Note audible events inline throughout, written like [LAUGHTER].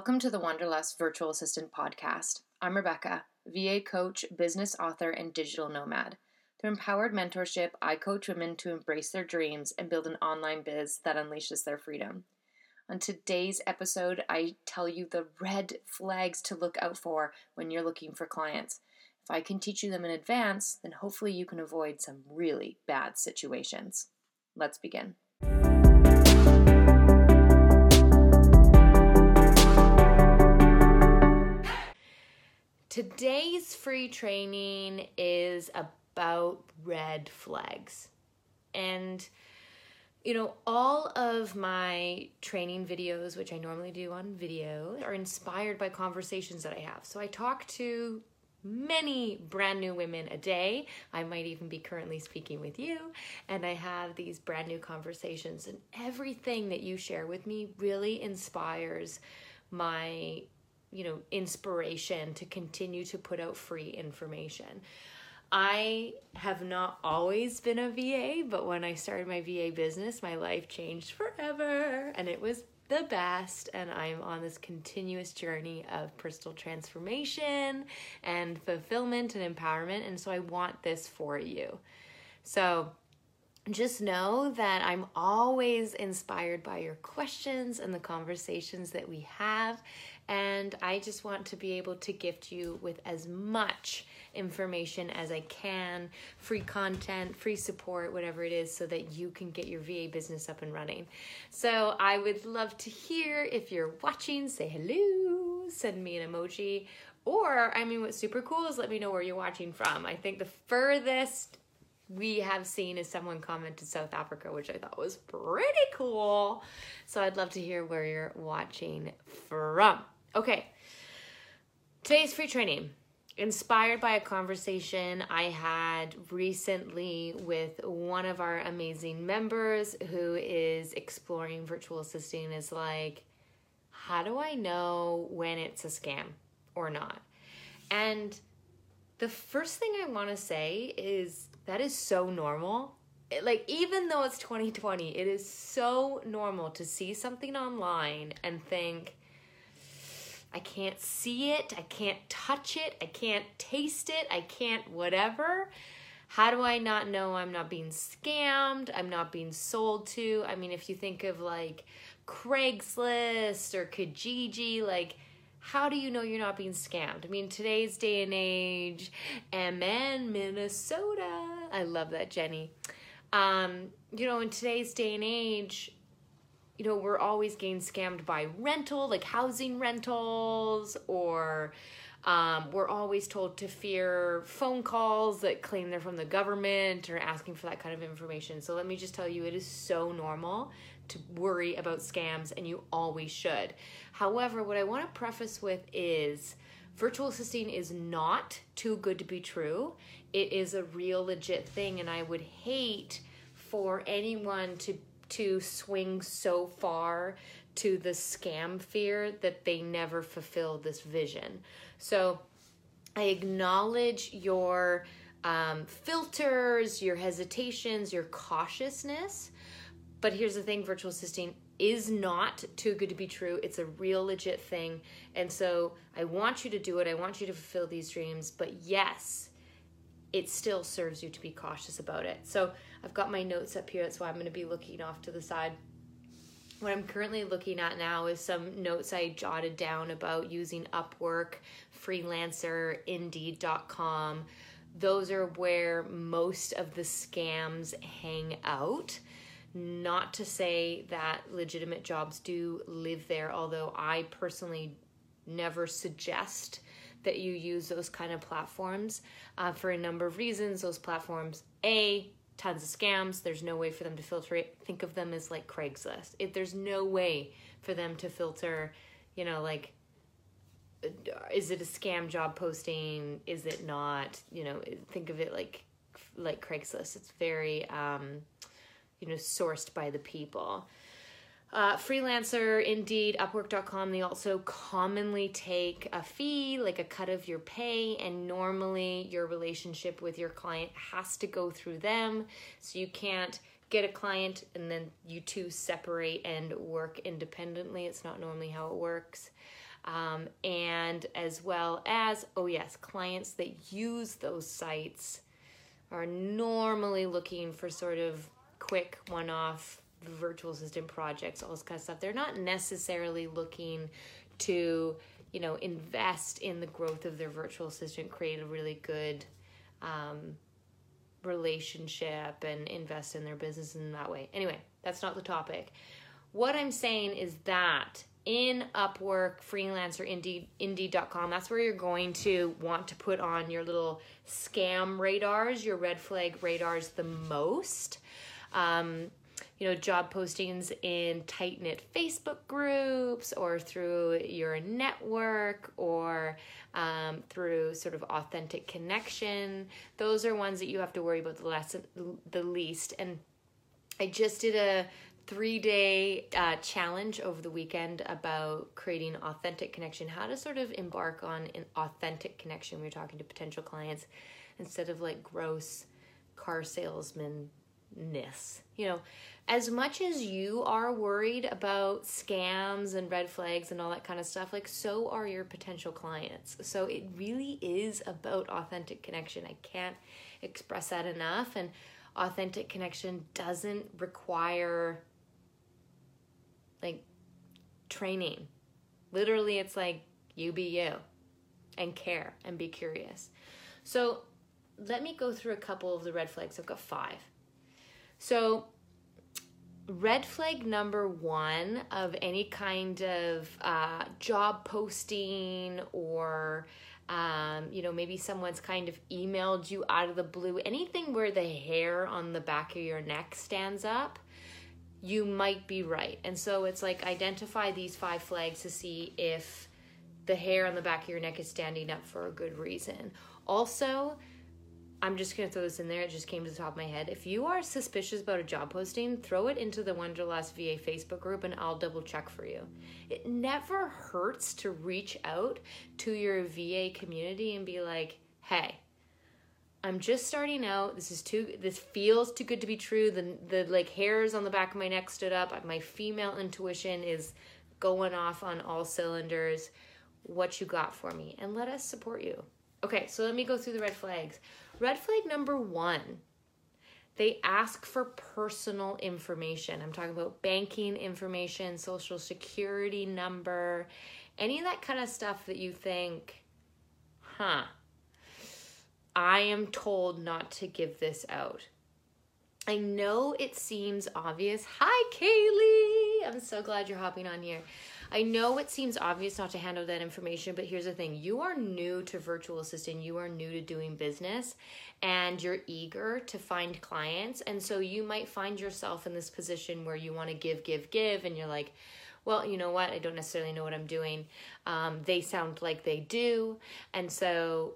Welcome to the Wanderlust Virtual Assistant Podcast. I'm Rebecca, VA coach, business author, and digital nomad. Through empowered mentorship, I coach women to embrace their dreams and build an online biz that unleashes their freedom. On today's episode, I tell you the red flags to look out for when you're looking for clients. If I can teach you them in advance, then hopefully you can avoid some really bad situations. Let's begin. Today's free training is about red flags. And, you know, all of my training videos, which I normally do on video, are inspired by conversations that I have. So I talk to many brand new women a day. I might even be currently speaking with you, and I have these brand new conversations, and everything that you share with me really inspires my you know inspiration to continue to put out free information i have not always been a va but when i started my va business my life changed forever and it was the best and i'm on this continuous journey of personal transformation and fulfillment and empowerment and so i want this for you so just know that I'm always inspired by your questions and the conversations that we have. And I just want to be able to gift you with as much information as I can free content, free support, whatever it is, so that you can get your VA business up and running. So I would love to hear if you're watching, say hello, send me an emoji. Or, I mean, what's super cool is let me know where you're watching from. I think the furthest we have seen is someone commented South Africa, which I thought was pretty cool. So I'd love to hear where you're watching from. Okay, today's free training. Inspired by a conversation I had recently with one of our amazing members who is exploring virtual assisting, is like, how do I know when it's a scam or not? And the first thing I want to say is that is so normal. like, even though it's 2020, it is so normal to see something online and think, I can't see it, I can't touch it, I can't taste it, I can't whatever. How do I not know I'm not being scammed? I'm not being sold to. I mean, if you think of like Craigslist or Kijiji, like, how do you know you're not being scammed? I mean, today's day and age, MN, Minnesota. I love that, Jenny. Um, you know, in today's day and age, you know, we're always getting scammed by rental, like housing rentals, or um, we're always told to fear phone calls that claim they're from the government or asking for that kind of information. So let me just tell you, it is so normal to worry about scams, and you always should. However, what I want to preface with is virtual assisting is not too good to be true. It is a real legit thing, and I would hate for anyone to to swing so far to the scam fear that they never fulfill this vision. So I acknowledge your um, filters, your hesitations, your cautiousness. But here's the thing virtual assisting is not too good to be true. It's a real legit thing. And so I want you to do it. I want you to fulfill these dreams. But yes, it still serves you to be cautious about it. So I've got my notes up here. That's why I'm going to be looking off to the side. What I'm currently looking at now is some notes I jotted down about using Upwork, Freelancer, Indeed.com. Those are where most of the scams hang out. Not to say that legitimate jobs do live there, although I personally never suggest that you use those kind of platforms uh, for a number of reasons. Those platforms, A, tons of scams. There's no way for them to filter it. Think of them as like Craigslist. If there's no way for them to filter, you know, like uh, is it a scam job posting? Is it not? You know, think of it like like Craigslist. It's very um, you know sourced by the people. Uh, freelancer, Indeed, Upwork.com, they also commonly take a fee, like a cut of your pay, and normally your relationship with your client has to go through them. So you can't get a client and then you two separate and work independently. It's not normally how it works. um, and as well as, oh yes, clients that use those sites are normally looking for sort of quick one off virtual assistant projects, all this kind of stuff. They're not necessarily looking to, you know, invest in the growth of their virtual assistant, create a really good um, relationship, and invest in their business in that way. Anyway, that's not the topic. What I'm saying is that in Upwork, Freelancer, Indeed, Indeed.com, that's where you're going to want to put on your little scam radars, your red flag radars the most. Um, you know, job postings in tight knit Facebook groups or through your network or um, through sort of authentic connection. Those are ones that you have to worry about the less, the least. And I just did a three day uh, challenge over the weekend about creating authentic connection, how to sort of embark on an authentic connection when you're talking to potential clients instead of like gross car salesman ness. You know, as much as you are worried about scams and red flags and all that kind of stuff, like so are your potential clients. So it really is about authentic connection. I can't express that enough. And authentic connection doesn't require like training. Literally, it's like you be you and care and be curious. So let me go through a couple of the red flags. I've got five. So, red flag number one of any kind of uh, job posting or um, you know maybe someone's kind of emailed you out of the blue anything where the hair on the back of your neck stands up you might be right. And so it's like identify these five flags to see if the hair on the back of your neck is standing up for a good reason. Also I'm just gonna throw this in there. It just came to the top of my head. If you are suspicious about a job posting, throw it into the Wanderlust VA Facebook group, and I'll double check for you. It never hurts to reach out to your VA community and be like, "Hey, I'm just starting out. This is too. This feels too good to be true. The the like hairs on the back of my neck stood up. My female intuition is going off on all cylinders. What you got for me? And let us support you." Okay, so let me go through the red flags. Red flag number one they ask for personal information. I'm talking about banking information, social security number, any of that kind of stuff that you think, huh, I am told not to give this out. I know it seems obvious. Hi, Kaylee. I'm so glad you're hopping on here. I know it seems obvious not to handle that information, but here's the thing you are new to virtual assistant, you are new to doing business, and you're eager to find clients. And so you might find yourself in this position where you want to give, give, give, and you're like, well, you know what? I don't necessarily know what I'm doing. Um, they sound like they do. And so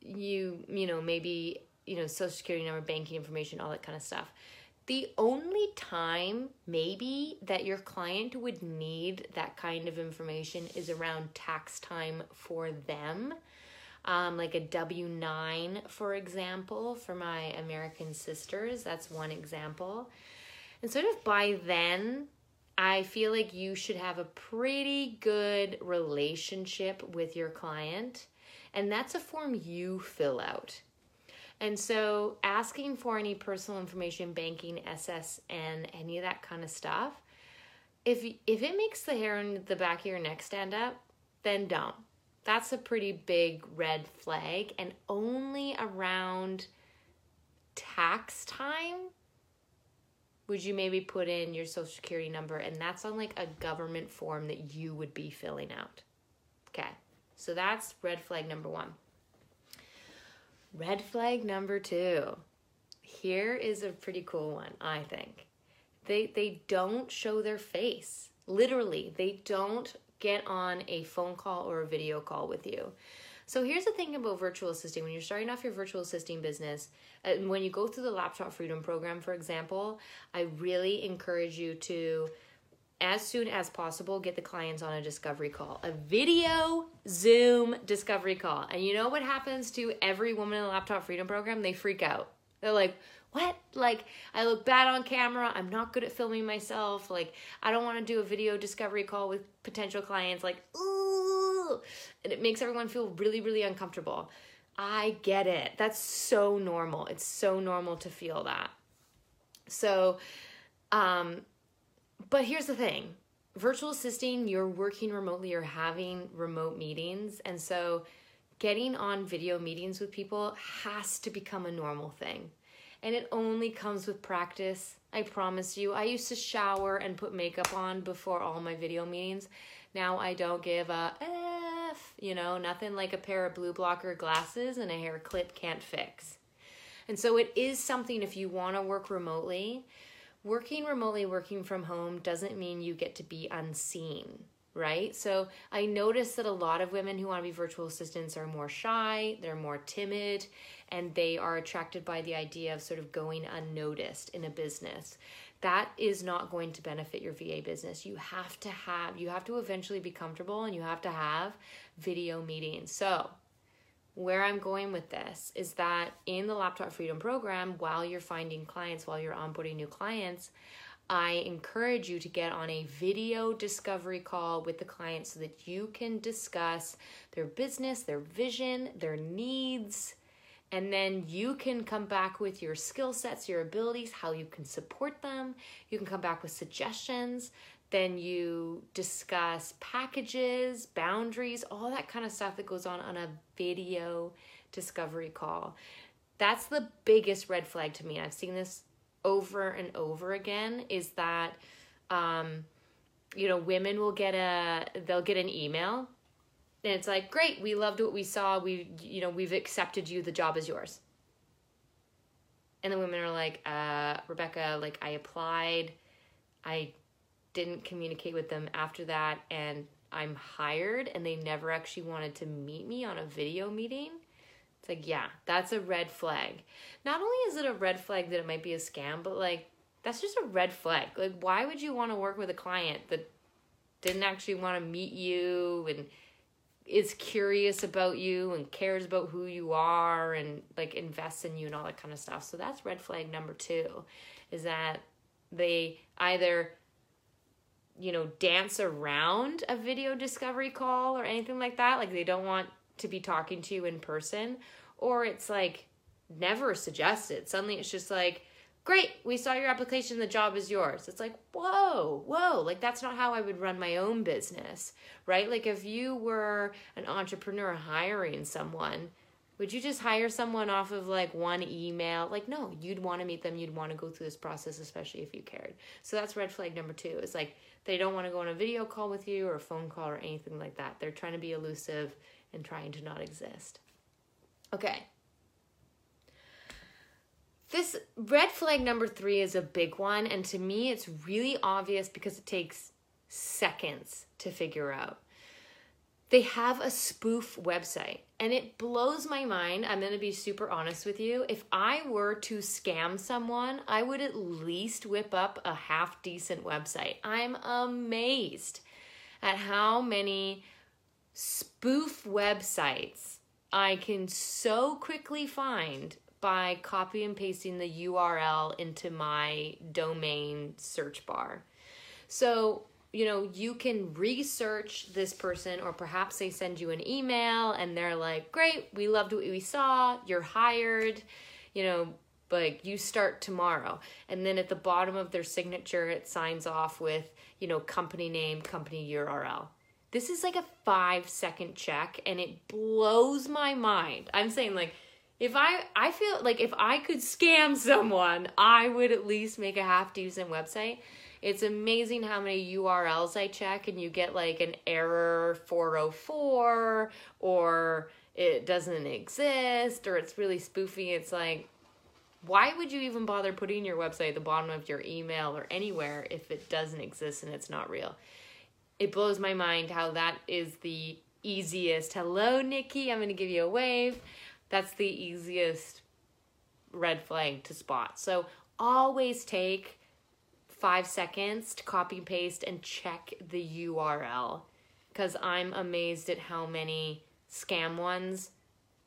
you, you know, maybe, you know, social security number, banking information, all that kind of stuff. The only time, maybe, that your client would need that kind of information is around tax time for them. Um, like a W 9, for example, for my American sisters. That's one example. And sort of by then, I feel like you should have a pretty good relationship with your client. And that's a form you fill out. And so asking for any personal information, banking, SSN, any of that kind of stuff, if if it makes the hair on the back of your neck stand up, then don't. That's a pretty big red flag and only around tax time would you maybe put in your social security number and that's on like a government form that you would be filling out. Okay. So that's red flag number 1. Red flag number two. Here is a pretty cool one, I think. They they don't show their face. Literally, they don't get on a phone call or a video call with you. So here's the thing about virtual assisting. When you're starting off your virtual assisting business, and when you go through the Laptop Freedom Program, for example, I really encourage you to as soon as possible, get the clients on a discovery call, a video Zoom discovery call. And you know what happens to every woman in the Laptop Freedom Program? They freak out. They're like, what? Like, I look bad on camera. I'm not good at filming myself. Like, I don't want to do a video discovery call with potential clients. Like, ooh, and it makes everyone feel really, really uncomfortable. I get it. That's so normal. It's so normal to feel that. So, um, but here's the thing virtual assisting, you're working remotely, you're having remote meetings. And so, getting on video meetings with people has to become a normal thing. And it only comes with practice. I promise you. I used to shower and put makeup on before all my video meetings. Now I don't give a F, you know, nothing like a pair of blue blocker glasses and a hair clip can't fix. And so it is something if you want to work remotely, working remotely, working from home doesn't mean you get to be unseen, right? So I notice that a lot of women who want to be virtual assistants are more shy, they're more timid, and they are attracted by the idea of sort of going unnoticed in a business that is not going to benefit your VA business. You have to have, you have to eventually be comfortable and you have to have video meetings. So, where I'm going with this is that in the Laptop Freedom program, while you're finding clients, while you're onboarding new clients, I encourage you to get on a video discovery call with the client so that you can discuss their business, their vision, their needs, and then you can come back with your skill sets, your abilities, how you can support them. You can come back with suggestions. Then you discuss packages, boundaries, all that kind of stuff that goes on on a video discovery call. That's the biggest red flag to me. I've seen this over and over again is that um, you know women will get a they'll get an email and it's like great we loved what we saw we you know we've accepted you the job is yours and the women are like uh, rebecca like i applied i didn't communicate with them after that and i'm hired and they never actually wanted to meet me on a video meeting. It's like yeah that's a red flag. Not only is it a red flag that it might be a scam but like that's just a red flag. Like why would you want to work with a client that didn't actually want to meet you and is curious about you and cares about who you are and like invests in you and all that kind of stuff. So that's red flag number 2 is that they either you know dance around a video discovery call or anything like that like they don't want to be talking to you in person or it's like never suggested suddenly it's just like great, we saw your application, the job is yours. It's like, whoa, whoa, like that's not how I would run my own business, right? Like if you were an entrepreneur hiring someone, would you just hire someone off of like one email? Like, no, you'd want to meet them, you'd want to go through this process, especially if you cared. So that's red flag number two. Is like they don't want to go on a video call with you or a phone call or anything like that. They're trying to be elusive and trying to not exist. Okay, this red flag number three is a big one, and to me, it's really obvious because it takes seconds to figure out. They have a spoof website, and it blows my mind. I'm going to be super honest with you. If I were to scam someone, I would at least whip up a half decent website. I'm amazed at how many spoof websites I can so quickly find by copy and pasting the URL into my domain search bar. So, you know, you can research this person, or perhaps they send you an email and they're like, Great, we loved what we saw, you're hired, you know, like you start tomorrow. And then at the bottom of their signature, it signs off with, you know, company name, company URL. This is like a five second check and it blows my mind. I'm saying, like, if I I feel like if I could scam [LAUGHS] someone, I would at least make a half decent website. It's amazing how many URLs I check and you get like an error 404 or it doesn't exist or it's really spoofy. It's like why would you even bother putting your website at the bottom of your email or anywhere if it doesn't exist and it's not real? It blows my mind how that is the easiest. Hello, Nikki. I'm to give you a wave that's the easiest red flag to spot. So always take five seconds to copy and paste and check the URL because I'm amazed at how many scam ones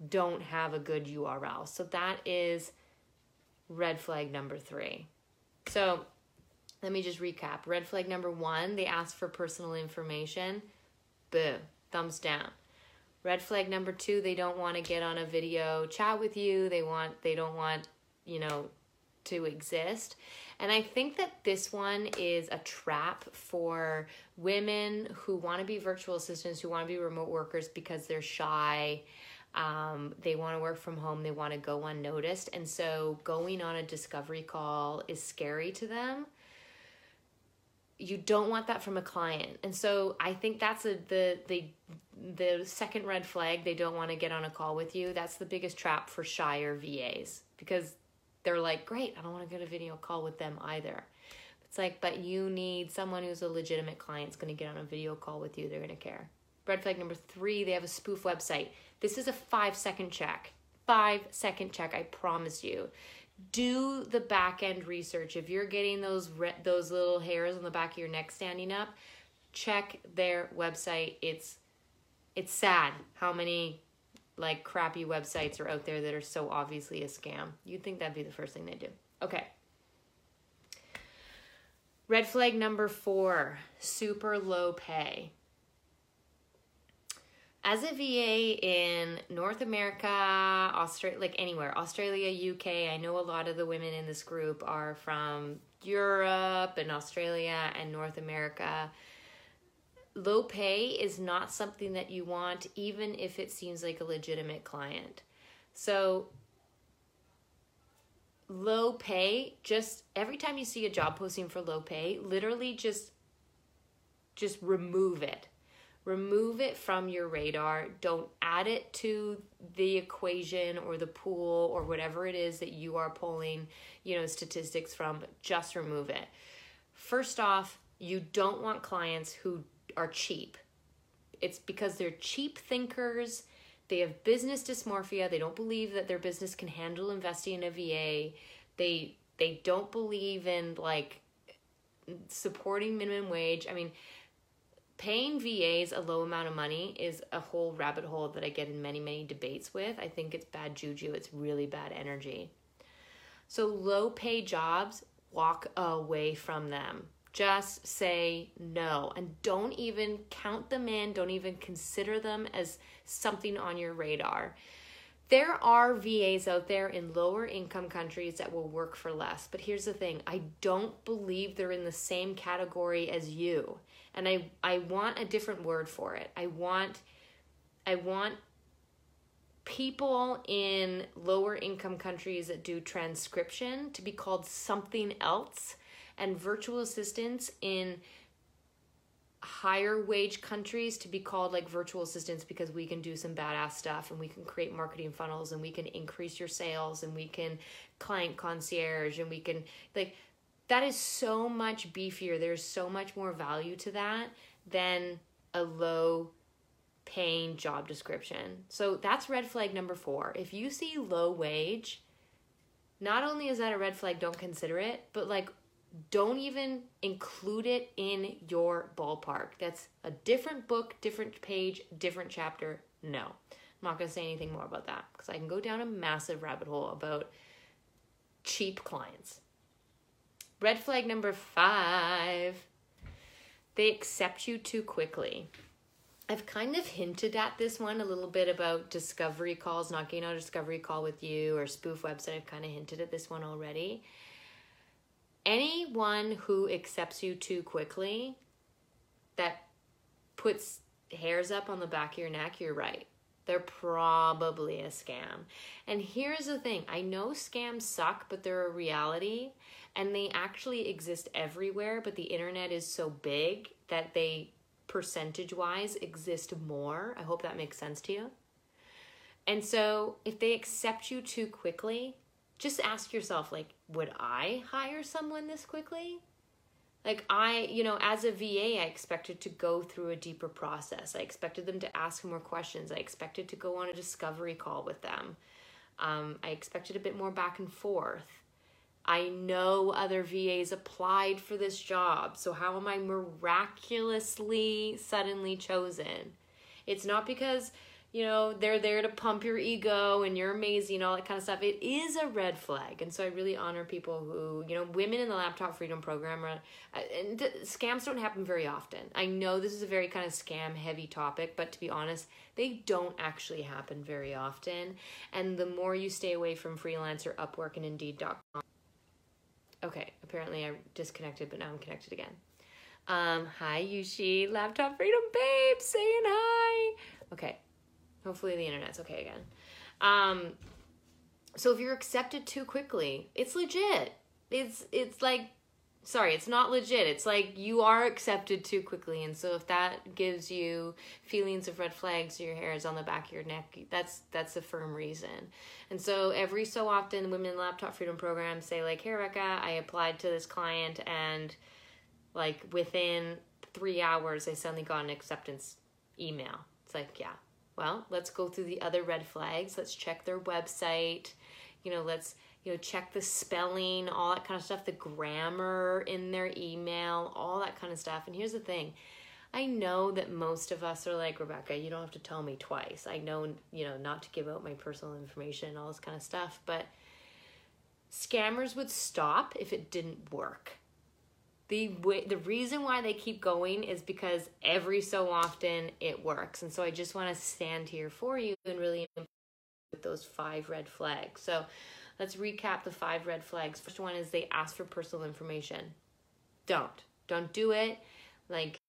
don't have a good URL. So that is red flag number three. So let me just recap. Red flag number one, they ask for personal information. Boo. thumbs down. Red flag number two, they don't want to get on a video chat with you. They want, they don't want, you know, to exist. And I think that this one is a trap for women who want to be virtual assistants, who want to be remote workers because they're shy. Um, they want to work from home, they want to go unnoticed. And so going on a discovery call is scary to them. You don't want that from a client. And so I think that's a, the, the, the second red flag. They don't want to get on a call with you. That's the biggest trap for shyer VAs because they're like, great, I don't want to get a video call with them either. It's like, but you need someone who's a legitimate client's going to get on a video call with you. They're going to care. Red flag number three, they have a spoof website. This is a five second check. Five second check, I promise you. Do the back end research. If you're getting those re- those little hairs on the back of your neck standing up, check their website. It's it's sad how many like crappy websites are out there that are so obviously a scam. You'd think that'd be the first thing they do. Okay. Red flag number four super low pay. As a VA in North America, Australia, like anywhere, Australia, UK, I know a lot of the women in this group are from Europe and Australia and North America low pay is not something that you want, even if it seems like a legitimate client. So, low pay, just every time you see a job posting for low pay, literally just just remove it. Remove it from your radar. Don't add it to the equation or the pool or whatever it is that you are pulling, you know, statistics from. Just remove it. First off, you don't want clients who are cheap. It's because they're cheap thinkers. They have business dysmorphia. They don't believe that their business can handle investing in a VA. They they don't believe in like supporting minimum wage. I mean, paying VAs a low amount of money is a whole rabbit hole that I get in many, many debates with. I think it's bad juju, it's really bad energy. So, low pay jobs, walk away from them just say no and don't even count them in, don't even consider them as something on your radar. There are VAs out there in lower income countries that will work for less, but here's the thing I don't believe they're in the same category as you. And I, I want a different word for it. I want I want people in lower income countries that do transcription to be called something else and virtual assistants in higher wage countries to be called like virtual assistants because we can do some badass stuff and we can create marketing funnels and we can increase your sales and we can client concierge and we can like that is so much beefier. There's so much more value to that than a low paying job description. So that's red flag number 4 if you see low wage not only is that a red flag don't consider it but like don't even include it in your ballpark. That's a different book, different page, different chapter. No, I'm not going to say anything more about that because I can go down a massive rabbit hole about cheap clients. Red flag number five they accept you too quickly. I've kind of hinted at this one a little bit about discovery calls, not getting a discovery call with you or spoof website. I've kind of hinted at this one already anyone who accepts you too quickly that puts hairs up on the back of your neck, you're right. They're probably a scam. And here's the thing I know scams suck, but they're a reality and they actually exist everywhere, but the internet is so big that they percentage wise exist more. I hope that makes sense to you. And so if they accept you too quickly, just ask yourself like would i hire someone this quickly? Like i you know as a va i expected to go through a deeper process. I expected them to ask more questions. I expected to go on a discovery call with them. Um, i expected a bit more back and forth. I know other vas applied for this job so how am i miraculously suddenly chosen? It's not because you know, they're there to pump your ego and you're amazing, and all that kind of stuff. It is a red flag. And so I really honor people who, you know, women in the Laptop Freedom Program, are, uh, and scams don't happen very often. I know this is a very kind of scam heavy topic, but to be honest, they don't actually happen very often. And the more you stay away from freelancer, Upwork, and Indeed.com. Okay, apparently I disconnected, but now I'm connected again. Um, hi, Yushi, Laptop Freedom Babe, saying hi. Okay, Hopefully the internet's okay again. Um, so if you're accepted too quickly, it's legit. It's it's like sorry, it's not legit. It's like you are accepted too quickly. And so if that gives you feelings of red flags, or your hair is on the back of your neck, that's that's a firm reason. And so every so often women laptop freedom programs say like, "Hey Rebecca, I applied to this client and like within 3 hours I suddenly got an acceptance email." It's like, "Yeah, well, let's go through the other red flags. Let's check their website. You know, let's you know check the spelling, all that kind of stuff, the grammar in their email, all that kind of stuff. And here's the thing. I know that most of us are like, Rebecca, you don't have to tell me twice. I know, you know, not to give out my personal information and all this kind of stuff, but scammers would stop if it didn't work the way, the reason why they keep going is because every so often it works. And so i just want to stand here for you and really with those five red flags. So let's recap the five red flags. First one is they ask for personal information. Don't. Don't do it. Like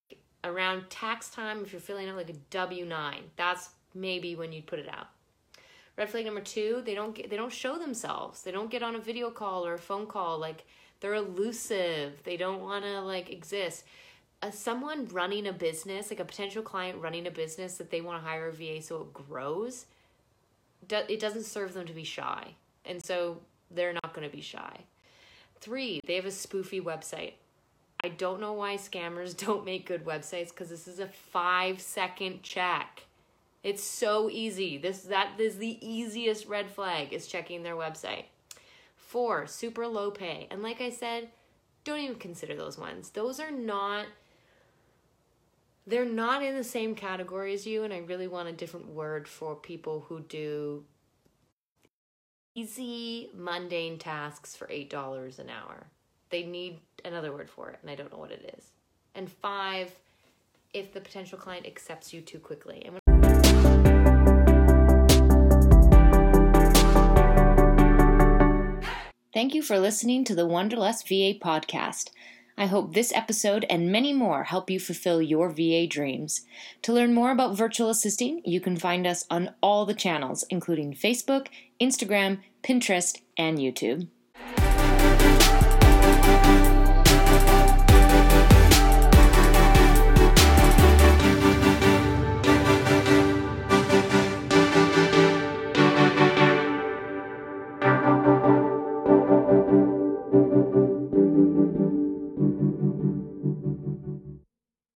around tax time if you're filling out like a w9 that's maybe when you'd put it out. Red flag number two they don't get they don't show themselves. They don't get on a video call or a phone call. Like they're elusive. They don't want to like exist. As someone running a business, like a potential client running a business that they want to hire a VA so it grows, it doesn't serve them to be shy. And so they're not going to be shy. Three, they have a spoofy website. I don't know why scammers [LAUGHS] don't make good websites because this is a five second check. It's so easy. This that is the easiest red flag is checking their website. Four, super low pay. And like I said, don't even consider those ones. Those are not they're not in the same category as you and I really want a different word for people who do easy mundane tasks for $8 an hour. They need another word for it and I don't know what it is. And 5, if the potential client accepts you too quickly. And Thank you for listening to the Wanderlust VA podcast. I hope this episode and many more help you fulfill your VA dreams. To learn more about virtual assisting, you can find us on all the channels, including Facebook, Instagram, Pinterest, and YouTube.